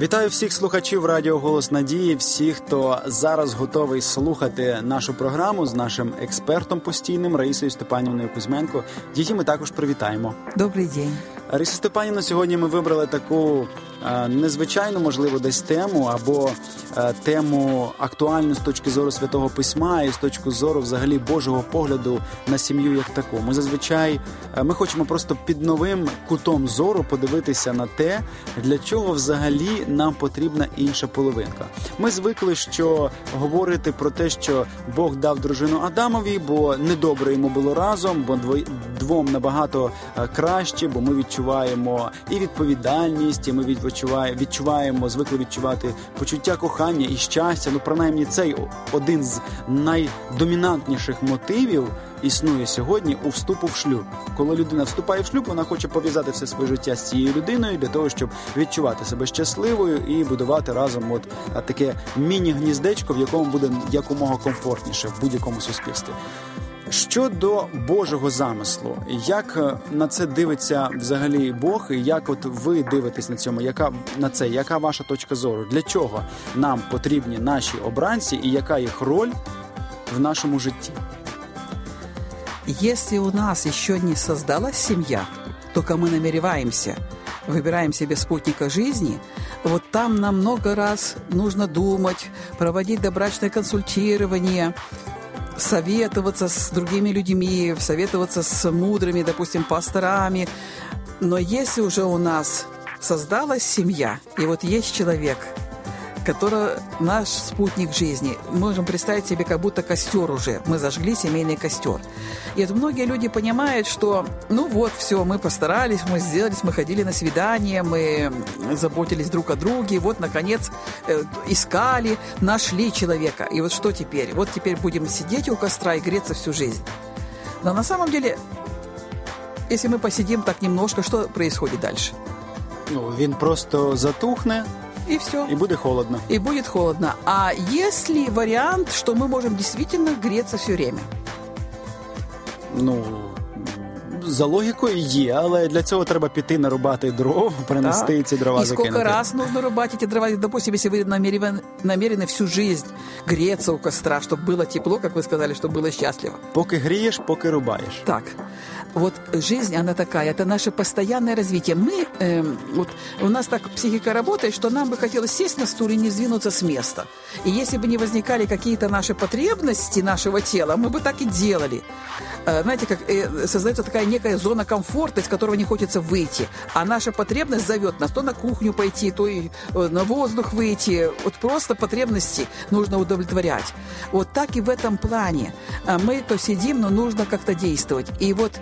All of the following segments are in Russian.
Вітаю всіх слухачів Радіо Голос Надії, всіх, хто зараз готовий слухати нашу програму з нашим експертом постійним Раїсою Степанівною Кузьменко. Її ми також привітаємо. Добрий день. Раїса Степанівна, сьогодні ми вибрали таку незвичайну, можливо, десь тему або е, тему актуальну з точки зору святого письма і з точки зору взагалі Божого погляду на сім'ю як таку. Ми зазвичай е, ми хочемо просто під новим кутом зору подивитися на те, для чого взагалі нам потрібна інша половинка. Ми звикли, що говорити про те, що Бог дав дружину Адамові, бо недобре йому було разом, бо двом набагато е, краще, бо ми відчуваємо і відповідальність, і ми відчуваємо, відчуваємо, звикли відчувати почуття кохання і щастя. Ну, принаймні, цей один з найдомінантніших мотивів існує сьогодні у вступу в шлюб. Коли людина вступає в шлюб, вона хоче пов'язати все своє життя з цією людиною для того, щоб відчувати себе щасливою і будувати разом от таке міні-гніздечко, в якому буде якомога комфортніше в будь-якому суспільстві. Щодо Божого замислу, як е, на це дивиться взагалі Бог, і як от ви дивитесь на цьому? Яка на це? Яка ваша точка зору? Для чого нам потрібні наші обранці, і яка їх роль в нашому житті? Если у нас еще не создалась семья, только мы намереваемся, выбираем себе спутника жизни, вот там нам много раз нужно думать, проводить добрачное консультирование, советоваться с другими людьми, советоваться с мудрыми, допустим, пасторами. Но если уже у нас создалась семья, и вот есть человек – которая наш спутник жизни. Мы можем представить себе, как будто костер уже. Мы зажгли семейный костер. И это многие люди понимают, что, ну вот, все, мы постарались, мы сделали, мы ходили на свидания, мы заботились друг о друге, вот, наконец, э, искали, нашли человека. И вот что теперь? Вот теперь будем сидеть у костра и греться всю жизнь. Но на самом деле, если мы посидим так немножко, что происходит дальше? Ну, він просто затухне, и все. И будет холодно. И будет холодно. А если вариант, что мы можем действительно греться все время? Ну, за логікою є, але для цього треба піти нарубати дров, принести да. ці дрова И сколько раз нужно рубать эти дрова? Допустим, если вы намерены, намерены всю жизнь греться у костра, чтобы было тепло, как вы сказали, чтобы было счастливо. Поки греешь, поки рубаешь. Так. Вот жизнь, она такая, это наше постоянное развитие. Мы, э, вот у нас так психика работает, что нам бы хотелось сесть на стул и не сдвинуться с места. И если бы не возникали какие-то наши потребности нашего тела, мы бы так и делали. Э, знаете, как э, создается такая некая зона комфорта, из которого не хочется выйти. А наша потребность зовет нас то на кухню пойти, то и э, на воздух выйти. Вот просто потребности нужно удовлетворять. Вот так и в этом плане. Мы то сидим, но нужно как-то действовать. И вот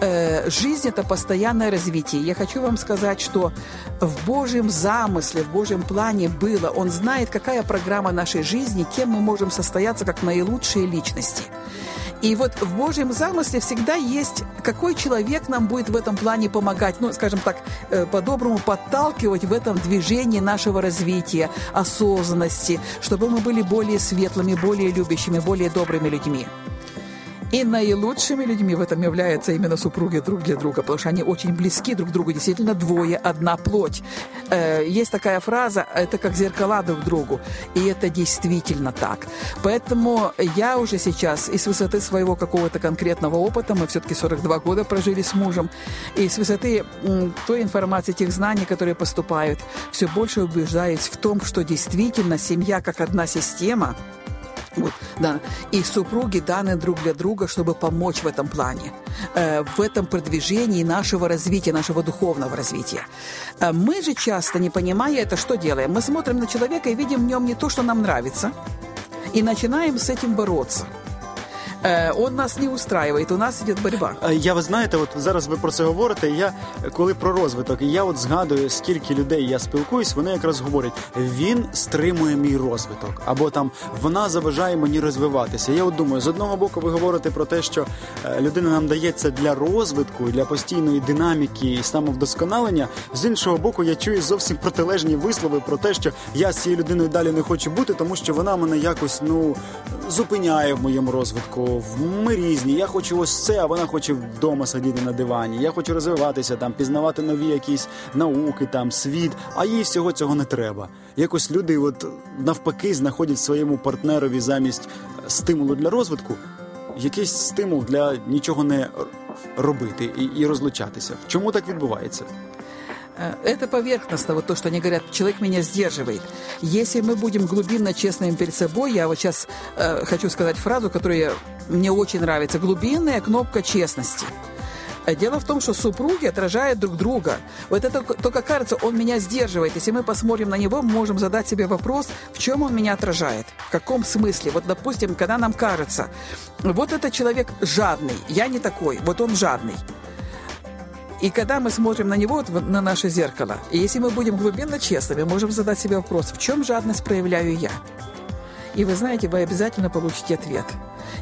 э, жизнь это постоянное развитие. Я хочу вам сказать, что в Божьем замысле, в Божьем плане было. Он знает, какая программа нашей жизни, кем мы можем состояться как наилучшие личности. И вот в Божьем замысле всегда есть, какой человек нам будет в этом плане помогать, ну, скажем так, э, по-доброму подталкивать в этом движении нашего развития, осознанности, чтобы мы были более светлыми, более любящими, более добрыми людьми. И наилучшими людьми в этом являются именно супруги друг для друга, потому что они очень близки друг к другу, действительно двое, одна плоть. Э, есть такая фраза, это как зеркала друг другу, и это действительно так. Поэтому я уже сейчас и с высоты своего какого-то конкретного опыта, мы все-таки 42 года прожили с мужем, и с высоты той информации, тех знаний, которые поступают, все больше убеждаюсь в том, что действительно семья как одна система – вот, да. И супруги даны друг для друга, чтобы помочь в этом плане, э, в этом продвижении нашего развития, нашего духовного развития. Э, мы же часто, не понимая это, что делаем? Мы смотрим на человека и видим в нем не то, что нам нравится, и начинаем с этим бороться – Е, он нас не устраиває, у нас йде боротьба. Е, я ви знаєте, от зараз ви про це говорите. Я коли про розвиток, я от згадую, скільки людей я спілкуюсь, вони якраз говорять: він стримує мій розвиток, або там вона заважає мені розвиватися. Я от думаю, з одного боку, ви говорите про те, що е, людина нам дається для розвитку, для постійної динаміки і самовдосконалення. З іншого боку, я чую зовсім протилежні вислови про те, що я з цією людиною далі не хочу бути, тому що вона мене якось ну зупиняє в моєму розвитку. Ми різні. Я хочу ось це, а вона хоче вдома сидіти на дивані. Я хочу розвиватися там, пізнавати нові якісь науки, там світ. А їй всього цього не треба. Якось люди, от навпаки, знаходять своєму партнерові замість стимулу для розвитку. Якийсь стимул для нічого не робити і, і розлучатися. Чому так відбувається? Э, это поверхностно, вот то, что они говорят, человек меня сдерживает. Если мы будем глубинно честными перед собой, я вот сейчас э, хочу сказать фразу, которая мне очень нравится. Глубинная кнопка честности. Э, дело в том, что супруги отражают друг друга. Вот это только кажется, он меня сдерживает. Если мы посмотрим на него, мы можем задать себе вопрос, в чем он меня отражает, в каком смысле. Вот, допустим, когда нам кажется, вот этот человек жадный, я не такой, вот он жадный. И когда мы смотрим на него, вот, на наше зеркало, и если мы будем глубинно честными, можем задать себе вопрос, в чем жадность проявляю я? И вы знаете, вы обязательно получите ответ.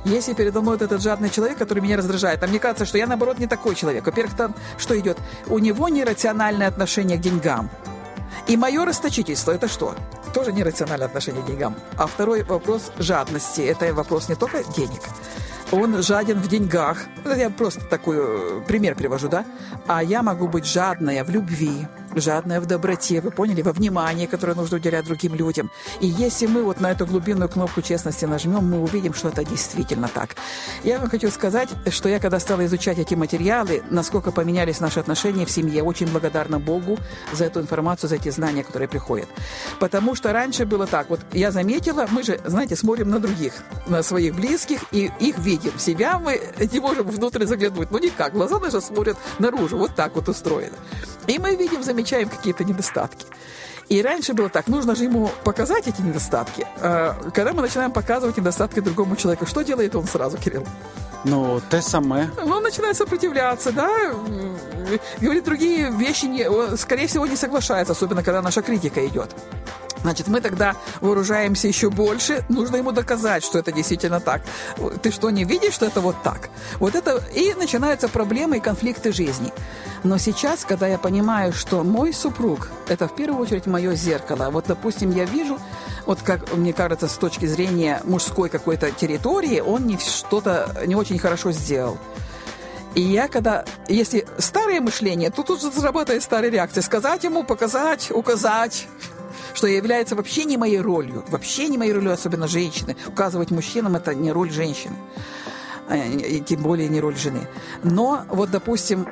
Если передо мной вот этот жадный человек, который меня раздражает, а мне кажется, что я, наоборот, не такой человек. Во-первых, там что идет? У него нерациональное отношение к деньгам. И мое расточительство – это что? Тоже нерациональное отношение к деньгам. А второй вопрос жадности – это вопрос не только денег, он жаден в деньгах. Я просто такой э, пример привожу, да? А я могу быть жадная в любви, жадная в доброте, вы поняли, во внимании, которое нужно уделять другим людям. И если мы вот на эту глубинную кнопку честности нажмем, мы увидим, что это действительно так. Я вам хочу сказать, что я когда стала изучать эти материалы, насколько поменялись наши отношения в семье, очень благодарна Богу за эту информацию, за эти знания, которые приходят. Потому что раньше было так, вот я заметила, мы же, знаете, смотрим на других, на своих близких, и их видим. Себя мы не можем внутрь заглянуть, ну никак, глаза наши смотрят наружу, вот так вот устроено. И мы видим, замечаем какие-то недостатки. И раньше было так, нужно же ему показать эти недостатки. А когда мы начинаем показывать недостатки другому человеку, что делает он сразу, Кирилл? Ну, те самое. Он начинает сопротивляться, да, говорит другие вещи, не, скорее всего, не соглашается, особенно когда наша критика идет. Значит, мы тогда вооружаемся еще больше. Нужно ему доказать, что это действительно так. Ты что, не видишь, что это вот так? Вот это и начинаются проблемы и конфликты жизни. Но сейчас, когда я понимаю, что мой супруг – это в первую очередь мое зеркало. Вот, допустим, я вижу, вот как мне кажется, с точки зрения мужской какой-то территории, он не что-то не очень хорошо сделал. И я когда, если старое мышление, то тут же срабатывает старая реакция. Сказать ему, показать, указать что является вообще не моей ролью, вообще не моей ролью, особенно женщины. Указывать мужчинам – это не роль женщины, и тем более не роль жены. Но вот, допустим,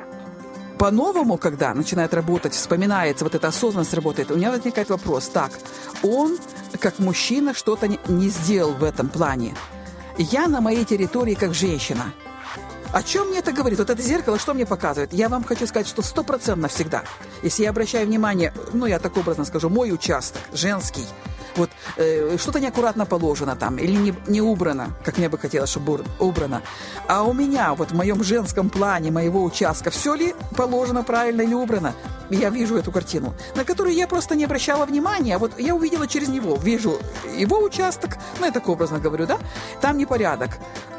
по-новому, когда начинает работать, вспоминается, вот эта осознанность работает, у меня возникает вопрос, так, он, как мужчина, что-то не сделал в этом плане. Я на моей территории как женщина – о чем мне это говорит? Вот это зеркало, что мне показывает? Я вам хочу сказать, что стопроцентно всегда. Если я обращаю внимание, ну, я так образно скажу, мой участок, женский, вот э, что-то неаккуратно положено там или не, не убрано, как мне бы хотелось, чтобы убрано. А у меня вот в моем женском плане моего участка все ли положено правильно или убрано? Я вижу эту картину, на которую я просто не обращала внимания. Вот я увидела через него, вижу его участок, ну я так образно говорю, да, там непорядок.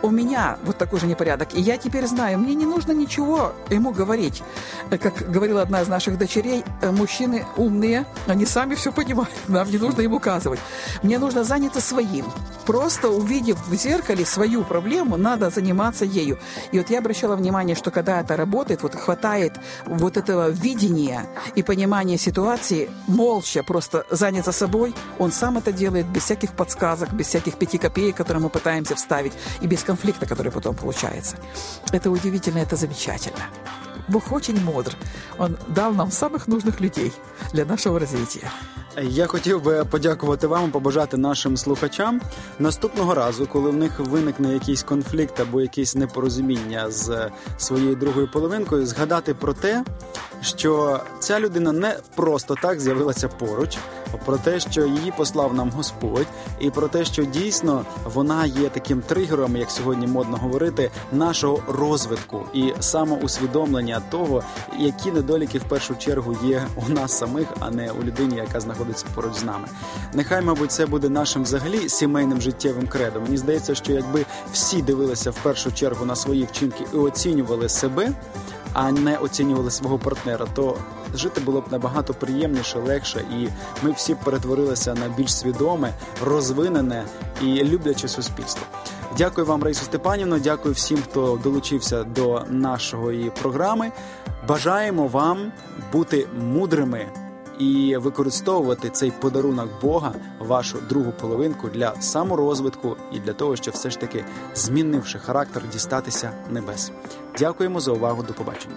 У меня вот такой же непорядок. И я теперь знаю, мне не нужно ничего ему говорить. Как говорила одна из наших дочерей, э, мужчины умные, они сами все понимают, нам не нужно им указывать. Мне нужно заняться своим. Просто увидев в зеркале свою проблему, надо заниматься ею. И вот я обращала внимание, что когда это работает, вот хватает вот этого видения и понимания ситуации, молча просто заняться собой, он сам это делает без всяких подсказок, без всяких пяти копеек, которые мы пытаемся вставить, и без конфликта, который потом получается. Это удивительно, это замечательно. Бог очень мудр. Он дал нам самых нужных людей для нашего развития. Я хотів би подякувати вам, побажати нашим слухачам наступного разу, коли в них виникне якийсь конфлікт або якесь непорозуміння з своєю другою половинкою, згадати про те, що ця людина не просто так з'явилася поруч, про те, що її послав нам Господь, і про те, що дійсно вона є таким тригером, як сьогодні модно говорити, нашого розвитку і самоусвідомлення того, які недоліки в першу чергу є у нас самих, а не у людині, яка знаходиться поруч з нами. Нехай, мабуть, це буде нашим взагалі сімейним життєвим кредом. Мені здається, що якби всі дивилися в першу чергу на свої вчинки і оцінювали себе а не оцінювали свого партнера, то жити було б набагато приємніше, легше, і ми всі перетворилися на більш свідоме, розвинене і любляче суспільство. Дякую вам, Раїсу Степанівно. Дякую всім, хто долучився до нашої програми. Бажаємо вам бути мудрими і використовувати цей подарунок Бога, вашу другу половинку для саморозвитку і для того, щоб все ж таки, змінивши характер, дістатися небес. Дякуємо за увагу. До побачення.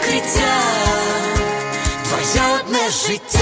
Відкриття, твоє одне життя,